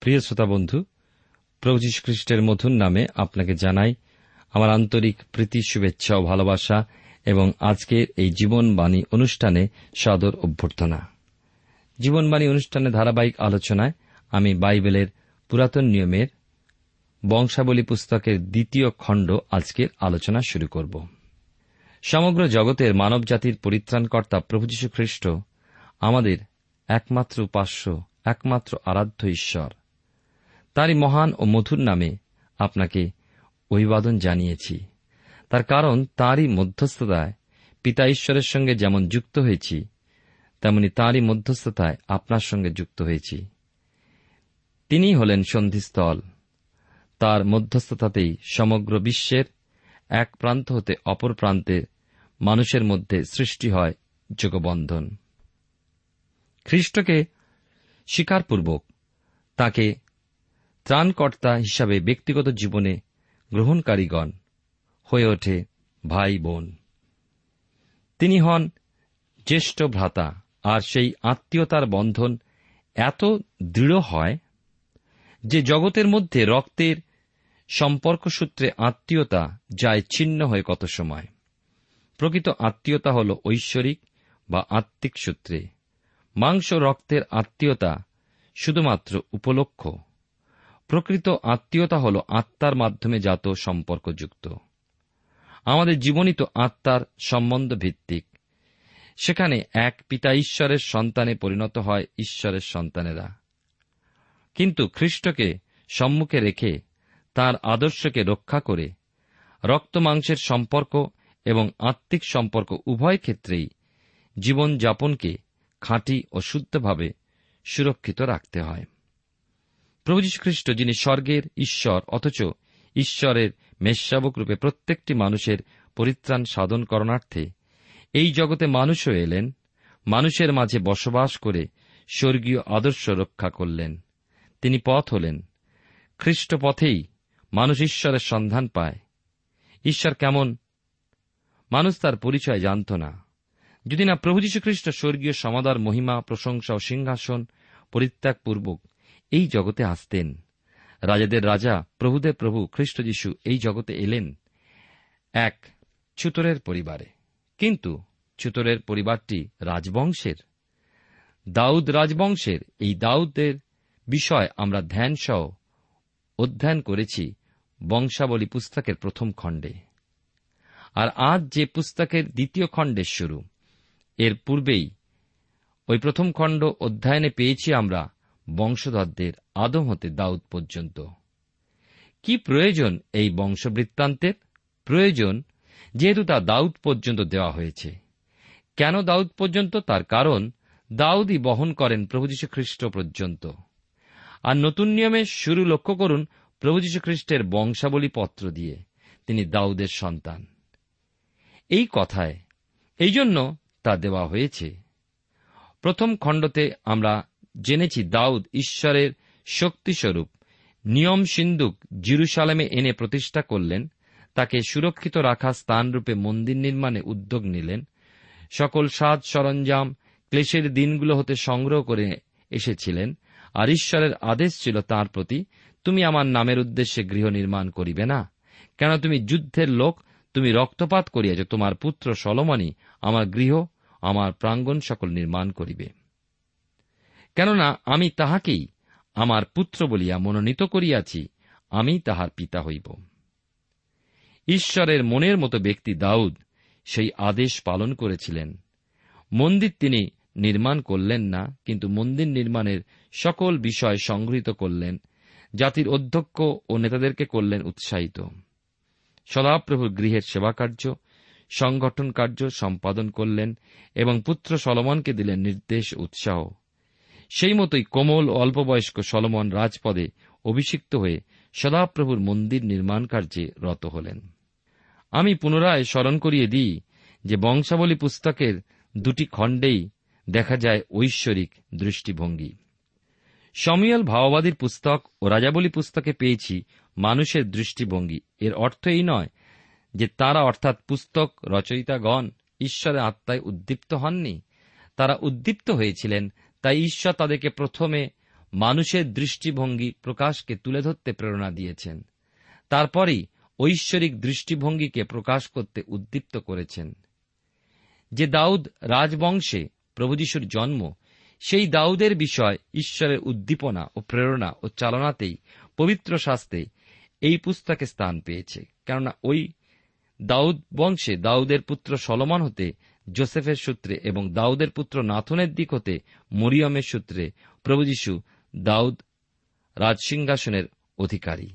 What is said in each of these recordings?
প্রিয় শ্রোতা বন্ধু, প্রভু খ্রিস্টের মধুর নামে আপনাকে জানাই আমার আন্তরিক প্রীতি, শুভেচ্ছা ও ভালোবাসা এবং আজকের এই জীবনবাণী অনুষ্ঠানে সদর অভ্যর্থনা। জীবনবাণী অনুষ্ঠানে ধারাবাহিক আলোচনায় আমি বাইবেলের পুরাতন নিয়মের বংশাবলী পুস্তকের দ্বিতীয় খণ্ড আজকের আলোচনা শুরু করব। সমগ্র জগতের মানবজাতির পরিত্রাণকর্তা প্রভু যীশু খ্রিস্ট আমাদের একমাত্র উপাস্য, একমাত্র আরাধ্য ঈশ্বর। তারই মহান ও মধুর নামে আপনাকে অভিবাদন জানিয়েছি। তার কারণ তাঁরই মধ্যস্থতায় পিতা ঈশ্বরের সঙ্গে যেমন যুক্ত হয়েছি, তেমনি তাঁরই মধ্যস্থতায় আপনার সঙ্গে যুক্ত হয়েছি। তিনি হলেন সন্ধিস্থল। তার মধ্যস্থতাতেই সমগ্র বিশ্বের এক প্রান্ত হতে অপর প্রান্তে মানুষের মধ্যে সৃষ্টি হয় যোগবন্ধন। খ্রিস্টকে স্বীকারপূর্বক তাকে ত্রাণকর্তা হিসাবে ব্যক্তিগত জীবনে গ্রহণকারীগণ হয়ে ওঠে ভাই বোন। তিনি হন জ্যেষ্ঠ ভ্রাতা, আর সেই আত্মীয়তার বন্ধন এত দৃঢ় হয় যে জগতের মধ্যে রক্তের সম্পর্ক সূত্রে আত্মীয়তা যায় ছিন্ন হয়ে কত সময়? প্রকৃত আত্মীয়তা হল ঐশ্বরিক বা আত্মিক সূত্রে। মাংস রক্তের আত্মীয়তা শুধুমাত্র উপলক্ষ। প্রকৃত আত্মীয়তা হল আত্মার মাধ্যমে জাত সম্পর্কযুক্ত। আমাদের জীবনই তো আত্মার সম্বন্ধ ভিত্তিক। সেখানে এক পিতা ঈশ্বরের সন্তানে পরিণত হয় ঈশ্বরের সন্তানেরা। কিন্তু খ্রিস্টকে সম্মুখে রেখে তার আদর্শকে রক্ষা করে রক্ত মাংসের সম্পর্ক এবং আত্মিক সম্পর্ক উভয় ক্ষেত্রেই জীবনযাপনকে খাঁটি ও শুদ্ধভাবে সুরক্ষিত রাখতে হয়। প্রভু খ্রিস্ট যিনি স্বর্গের ঈশ্বর, অথচ ঈশ্বরের মেষশাবক রূপে প্রত্যেকটি মানুষের পরিত্রাণ সাধন করণার্থে এই জগতে মানুষও এলেন, মানুষের মাঝে বসবাস করে স্বর্গীয় আদর্শ রক্ষা করলেন। তিনি পথ হলেন। খ্রিস্ট পথেই মানুষ ঈশ্বরের সন্ধান পায়। ঈশ্বর কেমন? মানুষ তার পরিচয় জানত না। যদি না প্রভু খ্রিস্ট স্বর্গীয় সমাদার, মহিমা, প্রশংসা ও সিংহাসন পরিত্যাগপূর্বক এই জগতে আসতেন, রাজাদের রাজা, প্রভুদের প্রভু খ্রিস্ট যীশু এই জগতে এলেন এক ছুতরের পরিবারে। কিন্তু ছুতরের পরিবারটি রাজবংশের। দাউদ রাজবংশের। এই দাউদের বিষয় আমরা ধ্যান সহ অধ্যয়ন করেছি বংশাবলী পুস্তকের প্রথম খণ্ডে। আর আজ যে পুস্তকের দ্বিতীয় খণ্ডের শুরু, এর পূর্বেই ওই প্রথম খণ্ড অধ্যয়নে পেয়েছি আমরা বংশধরদের আদম হতে দাউদ পর্যন্ত। কি প্রয়োজন এই বংশবৃত্তান্তের? প্রয়োজন যেহেতু তা দাউদ পর্যন্ত দেওয়া হয়েছে। কেন দাউদ পর্যন্ত? তার কারণ দাউদই বহন করেন প্রভু যীশু খ্রিস্ট পর্যন্ত। আর নতুন নিয়মে শুরু লক্ষ্য করুন প্রভু খ্রিস্টের বংশাবলী পত্র দিয়ে। তিনি দাউদের সন্তান। এই কথায়, এই জন্য তা দেওয়া হয়েছে। প্রথম খণ্ডতে আমরা জেনেছি দাউদ ঈশ্বরের শক্তিস্বরূপ নিয়ম সিন্ধুক জিরুসালামে এনে প্রতিষ্ঠা করলেন, তাকে সুরক্ষিত রাখা স্থানরূপে মন্দির নির্মাণে উদ্যোগ নিলেন, সকল সাজ সরঞ্জাম, ক্লেশের দিনগুলো হতে সংগ্রহ করে এসেছিলেন আর ঈশ্বরের আদেশ ছিল তার প্রতি, তুমি আমার নামের উদ্দেশ্যে গৃহ নির্মাণ করিবে না। কেন তুমি যুদ্ধের লোক, তুমি রক্তপাত করিয়াছ, তোমার পুত্র সলমনি আমার গৃহ, আমার প্রাঙ্গণ সকল নির্মাণ করিবে। কেননা আমি তাহাকেই আমার পুত্র বলিয়া মনোনীত করিয়াছি, আমি তাহার পিতা হইব। ঈশ্বরের মনের মতো ব্যক্তি দাউদ সেই আদেশ পালন করেছিলেন। মন্দির তিনি নির্মাণ করলেন না, কিন্তু মন্দির নির্মাণের সকল বিষয় সংগৃহীত করলেন, জাতির অধ্যক্ষ ও নেতাদেরকে করলেন উৎসাহিত। সদাপ্রভুর গৃহের সেবাকার্য, সংগঠন কার্য সম্পাদন করলেন এবং পুত্র সলমনকে দিলেন নির্দেশ উৎসাহ। সেই মতোই কোমল অল্পবয়স্ক সলমন রাজপদে অভিষিক্ত হয়ে সদাপ্রভুর মন্দির নির্মাণ কার্যে রত হলেন। আমি পুনরায় স্মরণ করিয়ে দিই যে বংশাবলী পুস্তকের দুটি খণ্ডেই দেখা যায় ঐশ্বরিক দৃষ্টিভঙ্গি। সমীয়ল ভাওবাদীর পুস্তক ও রাজাবলী পুস্তকে পেয়েছি মানুষের দৃষ্টিভঙ্গি। এর অর্থ এই নয় যে তারা অর্থাৎ পুস্তক রচয়িতাগণ ঈশ্বরের আত্মায় উদ্দীপ্ত হননি। তারা উদ্দীপ্ত হয়েছিলেন, তাই ঈশ্বর তাদেরকে প্রথমে মানুষের দৃষ্টিভঙ্গি প্রকাশকে তুলে ধরতে প্রেরণা দিয়েছেন। তারপরেই ঐশ্বরিক দৃষ্টিভঙ্গিকে প্রকাশ করতে উদ্দীপ্ত করেছেন। যে দাউদ রাজবংশে প্রভুযশুর জন্ম, সেই দাউদের বিষয় ঈশ্বরের উদ্দীপনা ও প্রেরণা ও চালনাতেই পবিত্র শাস্তে এই পুস্তকে স্থান পেয়েছে। কেননা ওই দাউদ বংশে দাউদের পুত্র সলমন হতে, জোসেফের সূত্রে এবং দাউদের পুত্র নাথনের দিক হতে, মরিয়মের সূত্রে প্রভু যীশু দাউদ রাজসিংহাসনের অধিকারী।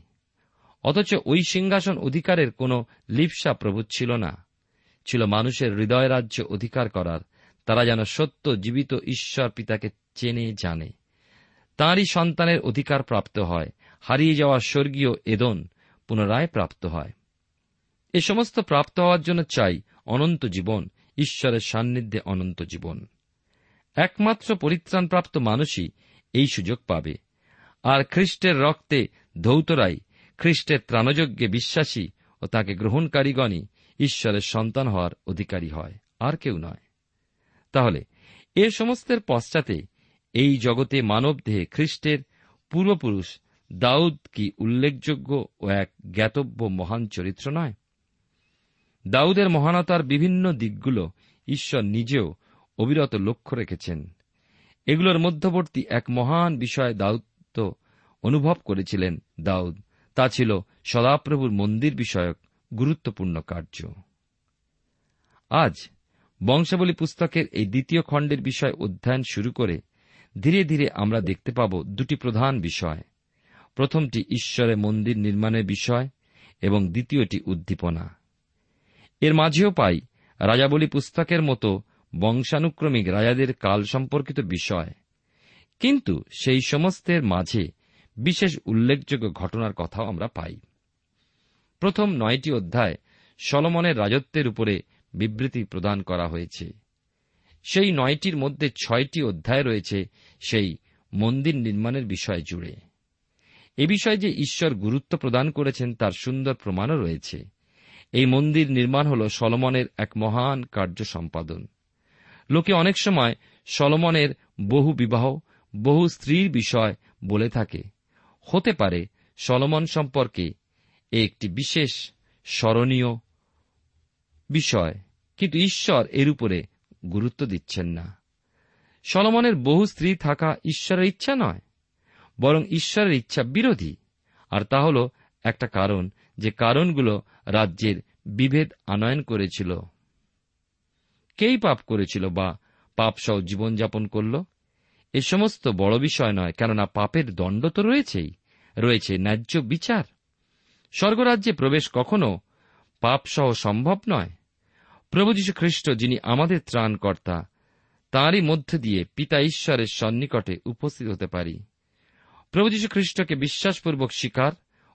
অথচ ওই সিংহাসন অধিকারের কোন লিপসা প্রভু ছিল না। ছিল মানুষের হৃদয় রাজ্য অধিকার করার তারা যেন সত্য জীবিত ঈশ্বর পিতাকে চেনে, জানে। তাঁরই সন্তানের অধিকার প্রাপ্ত হয়। হারিয়ে যাওয়া স্বর্গীয় এদন পুনরায় প্রাপ্ত হয়। এ সমস্ত প্রাপ্ত হওয়ার জন্য চাই অনন্ত জীবন, ঈশ্বরের সান্নিধ্যে অনন্ত জীবন। একমাত্র পরিত্রাণপ্রাপ্ত মানুষই এই সুযোগ পাবে। আর খ্রিস্টের রক্তে ধৌতরাই খ্রিস্টের ত্রাণযজ্ঞে বিশ্বাসী ও তাকে গ্রহণকারীগণই ঈশ্বরের সন্তান হওয়ার অধিকারী হয়। আর কেউ নয়। তাহলে, এ সমস্তের পশ্চাতে এই জগতে মানবদেহে খ্রিস্টের পূর্বপুরুষ দাউদ কি উল্লেখযোগ্য ও এক জ্ঞাতব্য মহান চরিত্র নয়? দাউদের মহানতার বিভিন্ন দিকগুলো ঈশ্বর নিজেও অবিরত লক্ষ্য রেখেছেন। এগুলোর মধ্যবর্তী এক মহান বিষয় দাউদ তো অনুভব করেছিলেন দাউদ। তা ছিল সদাপ্রভুর মন্দির বিষয়ক গুরুত্বপূর্ণ কার্য। আজ বংশাবলী পুস্তকের এই দ্বিতীয় খণ্ডের বিষয় অধ্যয়ন শুরু করে ধীরে ধীরে আমরা দেখতে পাব দুটি প্রধান বিষয়। প্রথমটি ঈশ্বরের মন্দির নির্মাণের বিষয় এবং দ্বিতীয়টি উদ্দীপনা। এর মাঝেও পাই রাজাবলী পুস্তকের মতো বংশানুক্রমিক রাজাদের কাল সম্পর্কিত বিষয়। কিন্তু সেই সমস্তের মাঝে বিশেষ উল্লেখযোগ্য ঘটনার কথাও আমরা পাই। প্রথম নয়টি অধ্যায় সলমনের রাজত্বের উপরে বিবৃতি প্রদান করা হয়েছে। সেই নয়টির মধ্যে ছয়টি অধ্যায় রয়েছে সেই মন্দির নির্মাণের বিষয় জুড়ে। এ বিষয়ে যে ঈশ্বর গুরুত্ব প্রদান করেছেন তার সুন্দর প্রমাণও রয়েছে। এই মন্দির নির্মাণ হল সলমনের এক মহান কার্য সম্পাদন। লোকে অনেক সময় সলমনের বহু বিবাহ, বহু স্ত্রীর বিষয় বলে থাকে। হতে পারে সলমন সম্পর্কে একটি বিশেষ স্মরণীয় বিষয়। কিন্তু ঈশ্বর এর উপরে গুরুত্ব দিচ্ছেন না। সলমনের বহু স্ত্রী থাকা ঈশ্বরের ইচ্ছা নয়, বরং ঈশ্বরের ইচ্ছা বিরোধী। আর তা হল একটা কারণ, যে কারণগুলো রাজ্যের বিভেদ আনয়ন করেছিল। কেই পাপ করেছিল বা পাপসহ জীবনযাপন করল? এ সমস্ত বড় বিষয় নয়, কেননা পাপের দণ্ড তো রয়েছেই, রয়েছে ন্যায্য বিচার। স্বর্গরাজ্যে প্রবেশ কখনো পাপসহ সম্ভব নয়। প্রভু যীশু খ্রিস্ট যিনি আমাদের ত্রাণকর্তা, তাঁরই মধ্য দিয়ে পিতা ঈশ্বরের সন্নিকটে উপস্থিত হতে পারি। প্রভু যীশু খ্রিস্টকে বিশ্বাসপূর্বক স্বীকার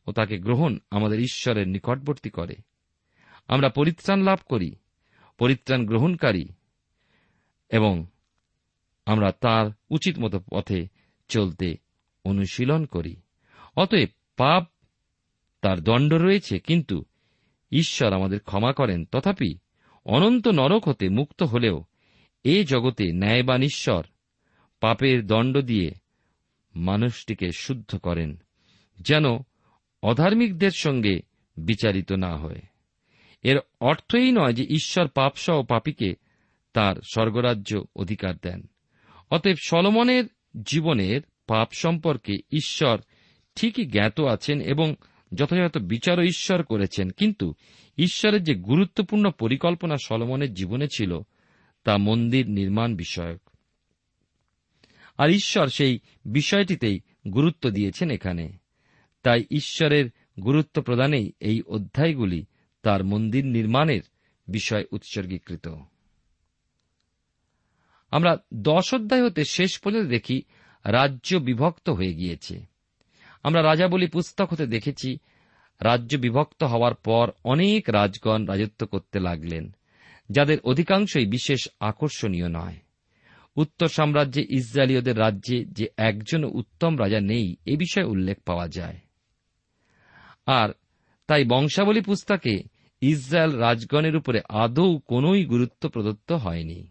ও তাকে গ্রহণ আমাদের ঈশ্বরের নিকটবর্তী করে। আমরা পরিত্রাণ লাভ করি, পরিত্রাণ গ্রহণকারী এবং আমরা তার উচিত মতো পথে চলতে অনুশীলন করি। অতএব পাপ তার দণ্ড রয়েছে, কিন্তু ঈশ্বর আমাদের ক্ষমা করেন। তথাপি অনন্ত নরক হতে মুক্ত হলেও এ জগতে ন্যায়বান ঈশ্বর পাপের দণ্ড দিয়ে মানুষটিকে শুদ্ধ করেন, যেন অধার্মিকদের সঙ্গে বিচারিত না হয়। এর অর্থই নয় যে ঈশ্বর পাপসহ পাপীকে তার স্বর্গরাজ্য অধিকার দেন। অতএব সলমনের জীবনের পাপ সম্পর্কে ঈশ্বর ঠিকই জ্ঞাত আছেন এবং যথাযথ বিচারও ঈশ্বর করেছেন। কিন্তু ঈশ্বরের যে গুরুত্বপূর্ণ পরিকল্পনা সলমনের জীবনে ছিল, তা মন্দির নির্মাণ বিষয়ক। আর ঈশ্বর সেই বিষয়টিতেই গুরুত্ব দিয়েছেন এখানে। তাই ঈশ্বরের গুরুত্ব প্রদানেই এই অধ্যায়গুলি তার মন্দির নির্মাণের বিষয় উৎসর্গীকৃত। আমরা দশ অধ্যায় হতে শেষ পর্যন্ত দেখি, রাজ্য বিভক্ত হয়ে গিয়েছে। আমরা রাজাবলী পুস্তক হতে দেখেছি রাজ্য বিভক্ত হওয়ার পর অনেক রাজগণ রাজত্ব করতে লাগলেন, যাদের অধিকাংশই বিশেষ আকর্ষণীয় নয়। উত্তর সাম্রাজ্যে ইসরায়েলীয়দের রাজ্যে যে একজন উত্তম রাজা নেই, এ বিষয়ে উল্লেখ পাওয়া যায়। আর তাই বংশাবলী পুস্তকে ইসরায়েল রাজগণের উপরে আদৌ কোনই গুরুত্ব প্রদত্ত হয়নি।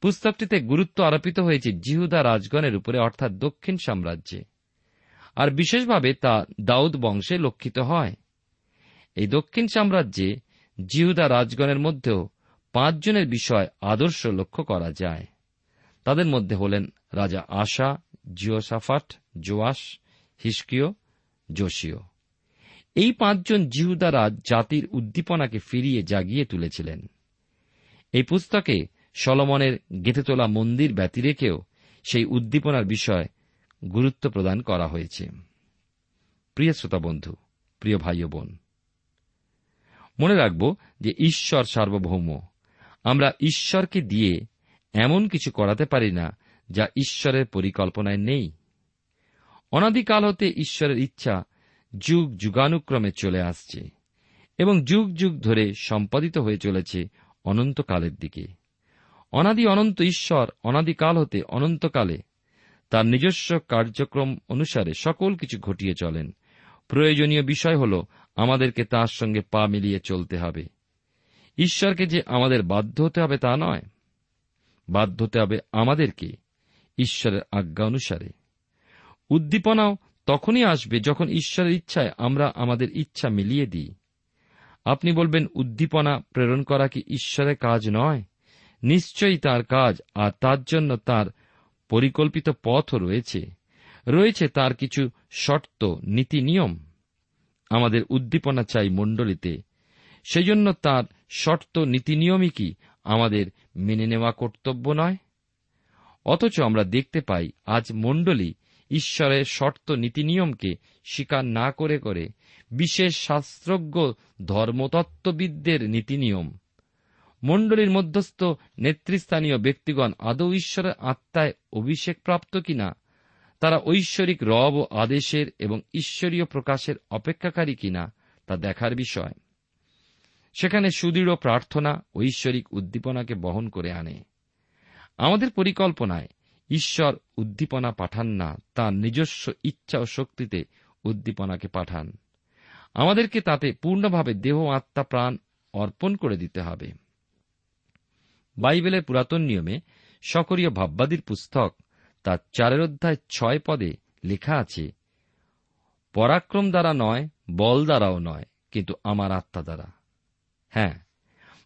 পুস্তকটিতে গুরুত্ব আরোপিত হয়েছে জিহুদা রাজগণের উপরে, অর্থাৎ দক্ষিণ সাম্রাজ্যে। আর বিশেষভাবে তা দাউদ বংশে লক্ষিত হয়। এই দক্ষিণ সাম্রাজ্যে জিহুদা রাজগণের মধ্যেও পাঁচজনের বিষয় আদর্শ লক্ষ্য করা যায়। তাদের মধ্যে হলেন রাজা আশা, জিওসাফাট জোয়াস হিসকিও জোশিও এই পাঁচজন জিহুদা রাজ জাতির উদ্দীপনাকে ফিরিয়ে জাগিয়ে তুলেছিলেন। এই পুস্তকে সলমনের গেঁথে তোলা মন্দির ব্যতি রেখেও সেই উদ্দীপনার বিষয় গুরুত্ব প্রদান করা হয়েছে। প্রিয় শ্রোতা বন্ধু, প্রিয় ভাই বোন, মনে রাখব যে ঈশ্বর সার্বভৌম। আমরা ঈশ্বরকে দিয়ে এমন কিছু করাতে পারি না যা ঈশ্বরের পরিকল্পনায় নেই। অনাদিকাল হতে ঈশ্বরের ইচ্ছা যুগ যুগানুক্রমে চলে আসছে এবং যুগ যুগ ধরে সম্পাদিত হয়ে চলেছে অনন্তকালের দিকে। অনাদি অনন্ত ঈশ্বর অনাদিকাল হতে অনন্তকালে তার নিজস্ব কার্যক্রম অনুসারে সকল কিছু ঘটিয়ে চলেন। প্রয়োজনীয় বিষয় হল, আমাদেরকে তার সঙ্গে পা মিলিয়ে চলতে হবে। ঈশ্বরকে যে আমাদের বাধ্য হতে হবে তা নয়। বাধ্য হতে হবে আমাদেরকে ঈশ্বরের আজ্ঞা অনুসারে। উদ্দীপনাও তখনই আসবে যখন ঈশ্বরের ইচ্ছায় আমরা আমাদের ইচ্ছা মিলিয়ে দিই। আপনি বলবেন, উদ্দীপনা প্রেরণ করা কি ঈশ্বরের কাজ নয়? নিশ্চয়ই তার কাজ, আর তার জন্য তার পরিকল্পিত পথও রয়েছে। রয়েছে তার কিছু শর্ত, নীতি, নিয়ম। আমাদের উদ্দীপনা চাই মণ্ডলীতে। সেই জন্য তার শর্ত, নীতি, নিয়মই কি আমাদের মেনে নেওয়া কর্তব্য নয়? অথচ আমরা দেখতে পাই আজ মণ্ডলী ঈশ্বরের শর্ত, নীতি, নিয়মকে স্বীকার না করে করে বিশেষ শাস্ত্রজ্ঞ ধর্মতত্ত্ববিদদের নীতিনিয়ম মণ্ডলীর মধ্যস্থ নেতৃস্থানীয় ব্যক্তিগণ আদৌ ঈশ্বরের আত্মায় অভিষেক প্রাপ্ত কিনা? তারা ঐশ্বরিক রব ও আদেশের এবং ঈশ্বরীয় প্রকাশের অপেক্ষাকারী কিনা, তা দেখার বিষয়। সেখানে সুদৃঢ় প্রার্থনা ঐশ্বরিক উদ্দীপনাকে বহন করে আনে। আমাদের পরিকল্পনায় ঈশ্বর উদ্দীপনা পাঠান না তাঁর নিজস্ব ইচ্ছা ও শক্তিতে উদ্দীপনাকে পাঠান। আমাদেরকে তাতে পূর্ণভাবে দেহ, আত্মা, প্রাণ অর্পণ করে দিতে হবে। বাইবেলের পুরাতন নিয়মে সকরীয় ভাববাদীর পুস্তক তার চারের অধ্যায় ছয় পদে লেখা আছে, পরাক্রম দ্বারা নয়, বল দ্বারাও নয়, কিন্তু আমার আত্মা দ্বারা। হ্যাঁ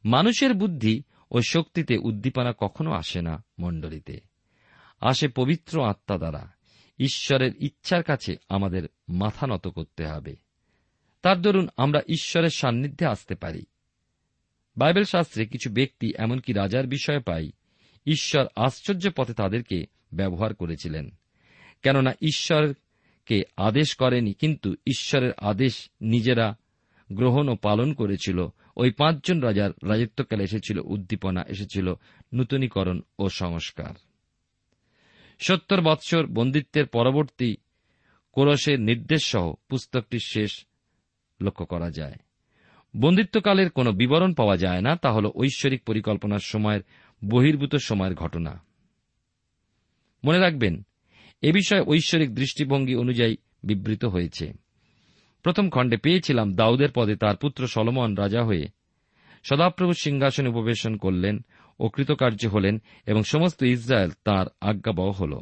মানুষের বুদ্ধি ও শক্তিতে উদ্দীপনা কখনো আসে না মণ্ডলীতে। আসে পবিত্র আত্মা দ্বারা। ঈশ্বরের ইচ্ছার কাছে আমাদের মাথা নত করতে হবে। তার দরুন আমরা ঈশ্বরের সান্নিধ্যে আসতে পারি। বাইবেল শাস্ত্রে কিছু ব্যক্তি এমনকি রাজার বিষয়ে পাই ঈশ্বর আশ্চর্য পথে তাদেরকে ব্যবহার করেছিলেন। কেননা ঈশ্বরকে আদেশ করেনি, কিন্তু ঈশ্বরের আদেশ নিজেরা গ্রহণ ও পালন করেছিল। ওই পাঁচজন রাজার রাজত্বকালে এসেছিল উদ্দীপনা, এসেছিল নূতনীকরণ ও সংস্কার। সত্তর বৎসর বন্দিত্বের পরবর্তী কোরসের নির্দেশ সহ পুস্তকটির শেষ লক্ষ্য করা যায়। বন্দিত্বকালের কোন বিবরণ পাওয়া যায় না, তা হল ঐশ্বরিক পরিকল্পনার সময়ের বহির্ভূত সময়ের ঘটনা। মনে রাখবেন, এ বিষয়ে ঐশ্বরিক দৃষ্টিভঙ্গি অনুযায়ী বিবৃত হয়েছে। প্রথম খণ্ডে পেয়েছিলাম দাউদের পদে তার পুত্র সলমন রাজা হয়ে সদাপ্রভু সিংহাসনে উপবেশন করলেন ও কৃতকার্য হলেন এবং সমস্ত ইসরায়েল তার আজ্ঞাবহ হল।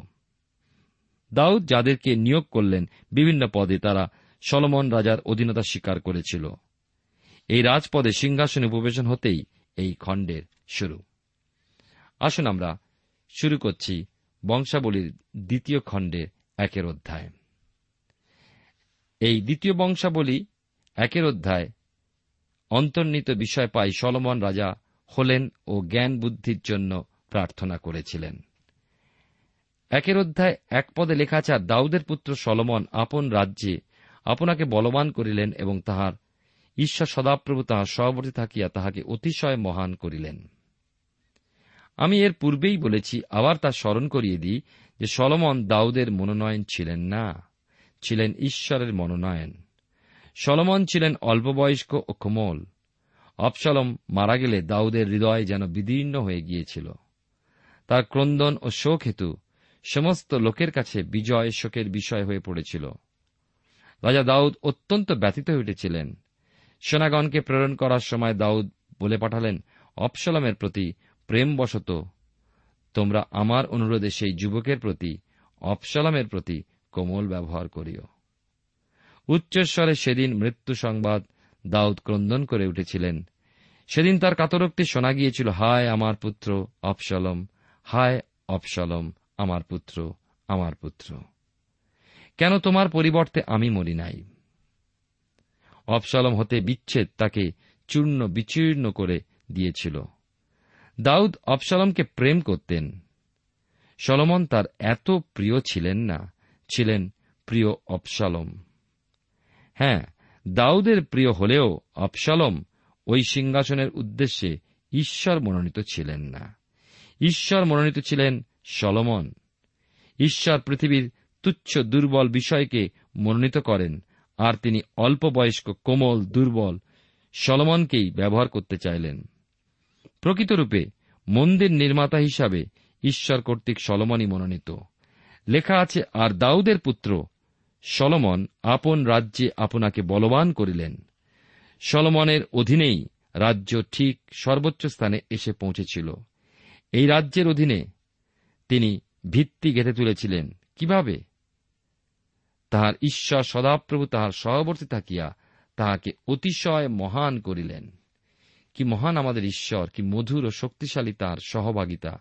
দাউদ যাদেরকে নিয়োগ করলেন, বিভিন্ন পদে তারা সলমন রাজার অধীনতা স্বীকার করেছিল। এই রাজপদে সিংহাসনে উপবেশন হতেই এই খণ্ডের শুরু। আসুন আমরা শুরু করছি বংশাবলীর দ্বিতীয় খণ্ডের একের অধ্যায়। এই দ্বিতীয় বংশাবলী একের অধ্যায় অন্তর্নিত বিষয় পাই সলমন রাজা হলেন ও জ্ঞান বুদ্ধির জন্য প্রার্থনা করেছিলেন। একের অধ্যায় এক পদে লেখা আছে দাউদের পুত্র সলমন আপন রাজ্যে আপনাকে বলবান করিলেন এবং তাহার ঈশ্বর সদাপ্রভু তাহার সহবর্তী থাকিয়া তাহাকে অতিশয় মহান করিলেন। আমি এর পূর্বেই বলেছি, আবার তা স্মরণ করিয়ে দিই যে সলমন দাউদের মনোনয়ন ছিলেন না, ছিলেন ঈশ্বরের মনোনয়ন। সলমন ছিলেন অল্পবয়স্ক ও কোমল। অপসলম মারা গেলে দাউদের হৃদয় যেন বিদীর্ণ হয়ে গিয়েছিল। তার ক্রন্দন ও শোক হেতু সমস্ত লোকের কাছে বিজয় শোকের বিষয় হয়ে পড়েছিল। রাজা দাউদ অত্যন্ত ব্যথিত হয়ে উঠেছিলেন। সেনাগণকে প্রেরণ করার সময় দাউদ বলে পাঠালেন অপসলামের প্রতি প্রেমবশত তোমরা আমার অনুরোধে সেই যুবকের প্রতি অপসলামের প্রতি কোমল ব্যবহার করিও। উচ্চস্বরে সেদিন মৃত্যু সংবাদ দাউদ ক্রন্দন করে উঠেছিলেন। সেদিন তার কাতরোক্তি শোনা গিয়েছিল, হায় আমার পুত্র অপসলম হায় অপসলম আমার পুত্র আমার পুত্র। কেন তোমার পরিবর্তে আমি মরি নাই? অপসলম হতে বিচ্ছেদ তাকে চূর্ণ বিচীর্ণ করে দিয়েছিল। দাউদ অপসলমকে প্রেম করতেন। সলমন তার এত প্রিয় ছিলেন না, ছিলেন প্রিয় অপসালম হ্যাঁ দাউদের প্রিয় হলেও অপসালম ওই সিংহাসনের উদ্দেশ্যে ঈশ্বর মনোনীত ছিলেন না। ঈশ্বর মনোনীত ছিলেন সলমন। ঈশ্বর পৃথিবীর তুচ্ছ দুর্বল বিষয়কে মনোনীত করেন আর তিনি অল্প বয়স্ক কোমল, দুর্বল সলমনকেই ব্যবহার করতে চাইলেন। প্রকৃতরূপে মন্দির নির্মাতা হিসাবে ঈশ্বর কর্তৃক সলমনই মনোনীত। লেখা আছে, আর দাউদের পুত্র সলমন আপন রাজ্যে আপনাকে বলবান করিলেন। সলমনের অধীনেই রাজ্য ঠিক সর্বোচ্চ স্থানে এসে পৌঁছেছিল। এই রাজ্যের অধীনে তিনি ভিত্তি গেঁথে তুলেছিলেন। কীভাবে? তাহার ঈশ্বর সদাপ্রভু তাহার সহবর্তী থাকিয়া তাহাকে অতিশয় মহান করিলেন। কি মহান আমাদের ঈশ্বর, কি মধুর ও শক্তিশালী তার সহভাগিতা।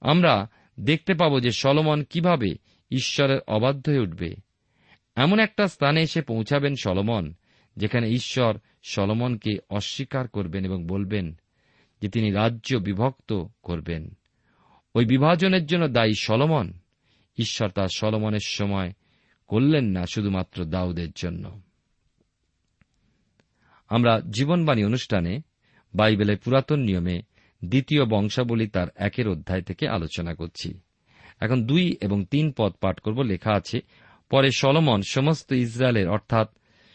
আমরা দেখতে পাব যে সলমন কীভাবে ঈশ্বরের অবাধ্য হয়ে উঠবে। এমন একটা স্থানে এসে পৌঁছাবেন সলমন, যেখানে ঈশ্বর সলমনকে অস্বীকার করবেন এবং বলবেন যে তিনি রাজ্য বিভক্ত করবেন। ওই বিভাজনের জন্য দায়ী সলমন। ঈশ্বর তার সলমনের সময় করলেন না শুধুমাত্র দাউদের জন্য। আমরা জীবনবাণী অনুষ্ঠানে বাইবেলের পুরাতন নিয়মে দ্বিতীয় বংশাবলী তার একের অধ্যায় থেকে আলোচনা করছি। এখন দুই এবং তিন পদ পাঠ করব, লেখা আছে, পরে সলমন সমস্ত ইসরায়েলের, অর্থাৎ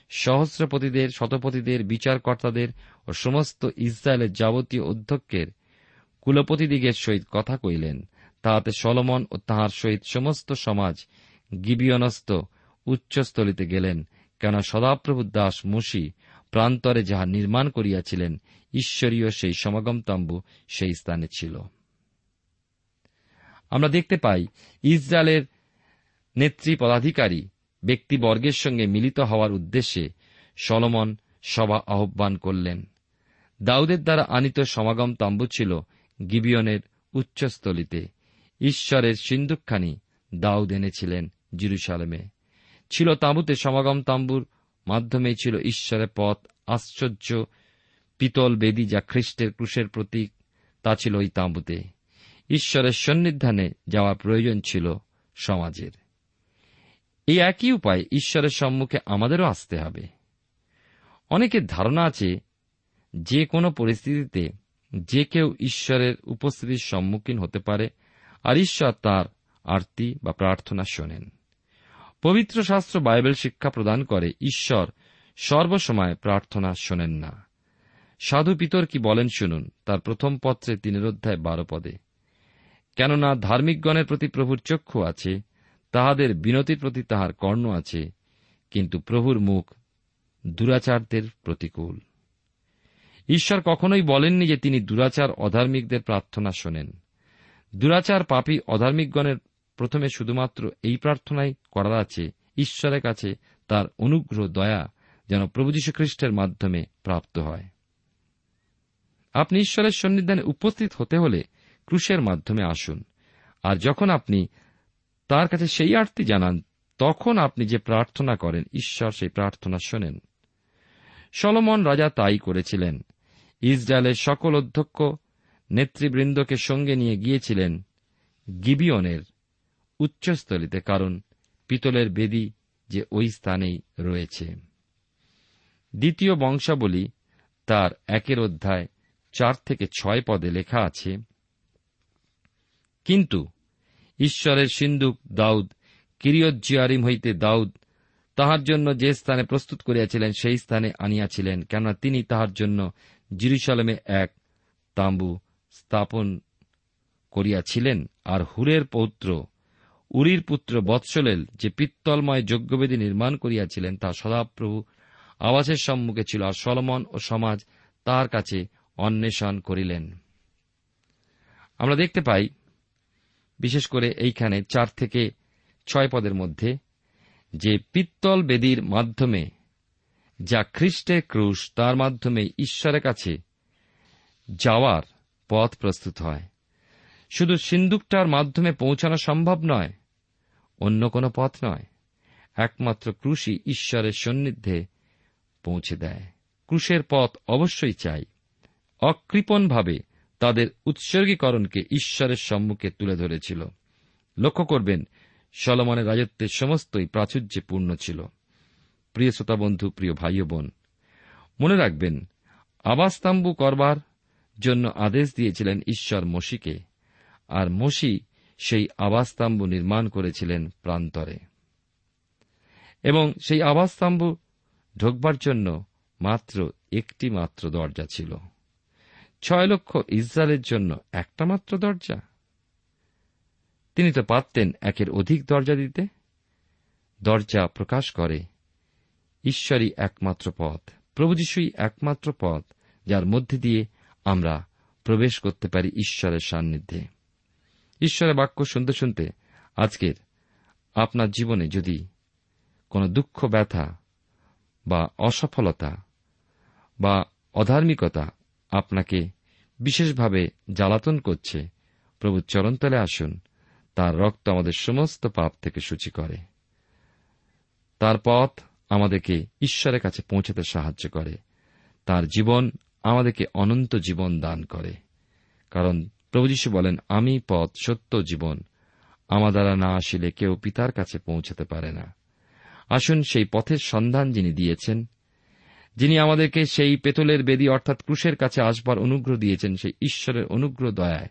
সহস্রপতিদের, শতপতিদের, বিচারকর্তাদের ও সমস্ত ইসরায়েলের যাবতীয় অধ্যক্ষের কুলপতিদিগের সহিত কথা কইলেন তাহাতে সলমন ও তাহার সহিত সমস্ত সমাজ গিবিয়নস্থ উচ্চস্থলিতে গেলেন কেন সদাপ্রভু দাস মুশি প্রান্তরে যাহা নির্মাণ করিয়াছিলেন, ঈশ্বরীয় সেই সমাগম তম্বু সেই স্থানে ছিল। আমরা দেখতে পাই, ইসরায়েলের নেত্রী পদাধিকারী ব্যক্তিবর্গের সঙ্গে মিলিত হওয়ার উদ্দেশ্যে সলমন সভা আহ্বান করলেন। দাউদের দ্বারা আনিত সমাগম তাম্বু ছিল গিবিয়নের উচ্চস্থলিতে। ঈশ্বরের সিন্ধুকখানি দাউদ এনেছিলেন। জিরুসালেমে ছিল তাঁবুতে সমাগম তাম্বুর মাধ্যমেই ছিল ঈশ্বরের পথ। আশ্চর্য পিতল বেদি যা খ্রিস্টের ক্রুশের প্রতীক, তা ছিল ওই তাঁবুতে। ঈশ্বরের সন্নিধানে যাওয়া প্রয়োজন ছিল সমাজের। এই একই উপায় ঈশ্বরের সম্মুখে আমাদেরও আসতে হবে। অনেকের ধারণা আছে, যে কোনো পরিস্থিতিতে যে কেউ ঈশ্বরের উপস্থিতির সম্মুখীন হতে পারে, আর ঈশ্বর তার আরতি বা প্রার্থনা শোনেন। পবিত্র শাস্ত্র বাইবেল শিক্ষা প্রদান করে, ঈশ্বর সর্বসময় প্রার্থনা শোনেন না। সাধু পিতর কি বলেন শুনুন, তার প্রথম পত্রে তিনের অধ্যায় বারো পদে। কেননা ধার্মিকগণের প্রতি প্রভুর চক্ষু আছে, তাহাদের বিনতির প্রতি তাহার কর্ণ আছে, কিন্তু প্রভুর মুখ দুরাচারদের প্রতিকূল। ঈশ্বর কখনোই বলেননি যে তিনি দুরাচার অধার্মিকদের প্রার্থনা শোনেন। দুরাচার পাপী অধার্মিকগণের প্রথমে শুধুমাত্র এই প্রার্থনাই করার আছে, ঈশ্বরের কাছে তার অনুগ্রহ, দয়া যেন প্রভু খ্রিস্টের মাধ্যমে প্রাপ্ত হয়। আপনি ঈশ্বরের সন্নিধানে উপস্থিত হতে হলে ক্রুশের মাধ্যমে আসুন। আর যখন আপনি তার কাছে সেই আর্তি জানান, তখন আপনি যে প্রার্থনা করেন, ঈশ্বর সেই প্রার্থনা শোনেন। সলমন রাজা তাই করেছিলেন। ইসরায়েলের সকল অধ্যক্ষ নেতৃবৃন্দকে সঙ্গে নিয়ে গিয়েছিলেন গিবিয়নের উচ্চস্থলিতে, কারণ পিতলের বেদি যে ওই স্থানেই রয়েছে। দ্বিতীয় বংশাবলী তার একের অধ্যায় চার থেকে ছয় পদে লেখা আছে, কিন্তু ঈশ্বরের সিন্ধুক দাউদ কিরিয়জিয়ারিম হইতে দাউদ তাহার জন্য যে স্থানে প্রস্তুত করিয়াছিলেন, সেই স্থানে আনিয়াছিলেন, কেননা তিনি তাহার জন্য জিরুসালামে এক তাঁবু স্থাপন করিয়াছিলেন, আর হুরের পৌত্র উরির পুত্র বৎসলেল যে পিত্তলময় যজ্ঞবেদী নির্মাণ করিয়াছিলেন, তা সদাপ্রভু আবাসের সম্মুখে ছিল আর সলমন ও সমাজ তার কাছে অন্বেষণ করিলেন। আমরা দেখতে পাই, বিশেষ করে এইখানে চার থেকে ছয় পদের মধ্যে, যে পিত্তল বেদির মাধ্যমে যা খ্রিস্টের ক্রুশ, তার মাধ্যমে ঈশ্বরের কাছে যাওয়ার পথ প্রস্তুত হয়। শুধু সিন্দুকটার মাধ্যমে পৌঁছানো সম্ভব নয় অন্য কোনো পথ নয়। একমাত্র ক্রুশই ঈশ্বরের সন্নিধ্যে পৌঁছে দেয়। ক্রুশের পথ অবশ্যই চাই। অকৃপণভাবে তাদের উৎসর্গীকরণকে ঈশ্বরের সম্মুখে তুলে ধরেছিল। লক্ষ্য করবেন, সলমনের রাজত্বের সমস্তই প্রাচুর্যে পূর্ণ ছিল। প্রিয় শ্রোতা বন্ধু, প্রিয় ভাই বোন, মনে রাখবেন, আবাসতাম্বু করবার জন্য আদেশ দিয়েছিলেন ঈশ্বর মসিকে। আর মসি সেই আবাসতাম্বু নির্মাণ করেছিলেন প্রান্তরে। এবং সেই আবাসতাম্বু ঢোকবার জন্য মাত্র একটি মাত্র দরজা ছিল। ছয় লক্ষ ইসরায়েলের জন্য একটা মাত্র দরজা। তিনি তো পারতেন একের অধিক দরজা দিতে। দরজা প্রকাশ করে ঈশ্বরই একমাত্র পথ, প্রভু যিশুই একমাত্র পথ, যার মধ্যে দিয়ে আমরা প্রবেশ করতে পারি ঈশ্বরের সান্নিধ্যে। ঈশ্বরের বাক্য শুনতে শুনতে আজকের আপনার জীবনে যদি কোনো দুঃখ, ব্যথা বা অসফলতা বা অধার্মিকতা আপনাকে বিশেষভাবে জ্বালাতন করছে, প্রভু চরণতলে আসুন। তার রক্ত আমাদের সমস্ত পাপ থেকে সূচি করে। তার পথ আমাদেরকে ঈশ্বরের কাছে পৌঁছাতে সাহায্য করে। তার জীবন আমাদেরকে অনন্ত জীবন দান করে। কারণ প্রভু যীশু বলেন, আমি পথ, সত্য, জীবন। আমার দ্বারা না আসিলে কেউ পিতার কাছে পৌঁছাতে পারে না। আসুন সেই পথের সন্ধান যিনি দিয়েছেন, যিনি আমাদেরকে সেই পেতলের বেদি অর্থাৎ ক্রুশের কাছে আসবার অনুগ্রহ দিয়েছেন, সেই ঈশ্বরের অনুগ্রহ দয়ায়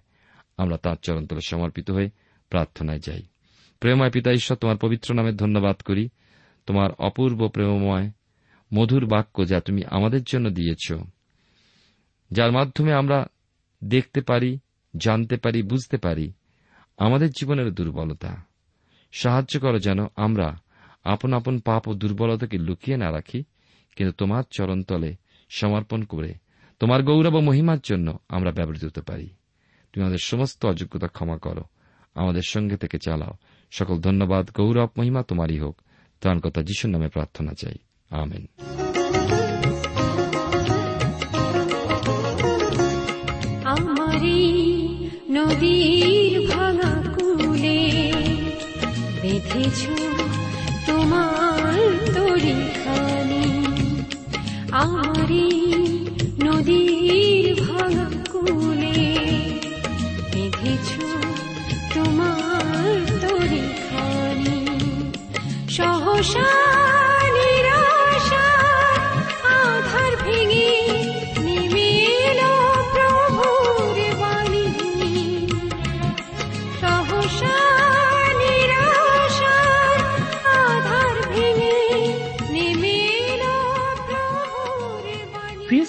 আমরা তাঁর চরণতলে সমর্পিত হয়ে প্রার্থনায় যাই। প্রেমময় পিতা ঈশ্বর, তোমার পবিত্র নামে ধন্যবাদ করি। তোমার অপূর্ব প্রেমময়, মধুর বাক্য যা তুমি আমাদের জন্য দিয়েছ, যার মাধ্যমে আমরা দেখতে পারি জানতে পারি, বুঝতে পারি, আমাদের জীবনের দুর্বলতা। সাহায্য করো যেন আমরা আপন আপন পাপ ও দুর্বলতাকে লুকিয়ে না রাখি, কিন্তু তোমার চরণতলে সমর্পণ করে, তোমার গৌরব ও মহিমার জন্য আমরা ব্যবহৃত হতে পারি। তুমি আমাদের সমস্ত অযোগ্যতা ক্ষমা করো, আমাদের সঙ্গে থেকে চালাও। সকল ধন্যবাদ, গৌরব, মহিমা তোমারই হোক। ত্রাণকর্তা যিশুর নামে প্রার্থনা চাই। আমেন। বেঁধেছ তোমার দড়িখানি? আমারি নদীর ভাঙা কুলে বেঁধেছ তোমার দড়িখানি? সহসা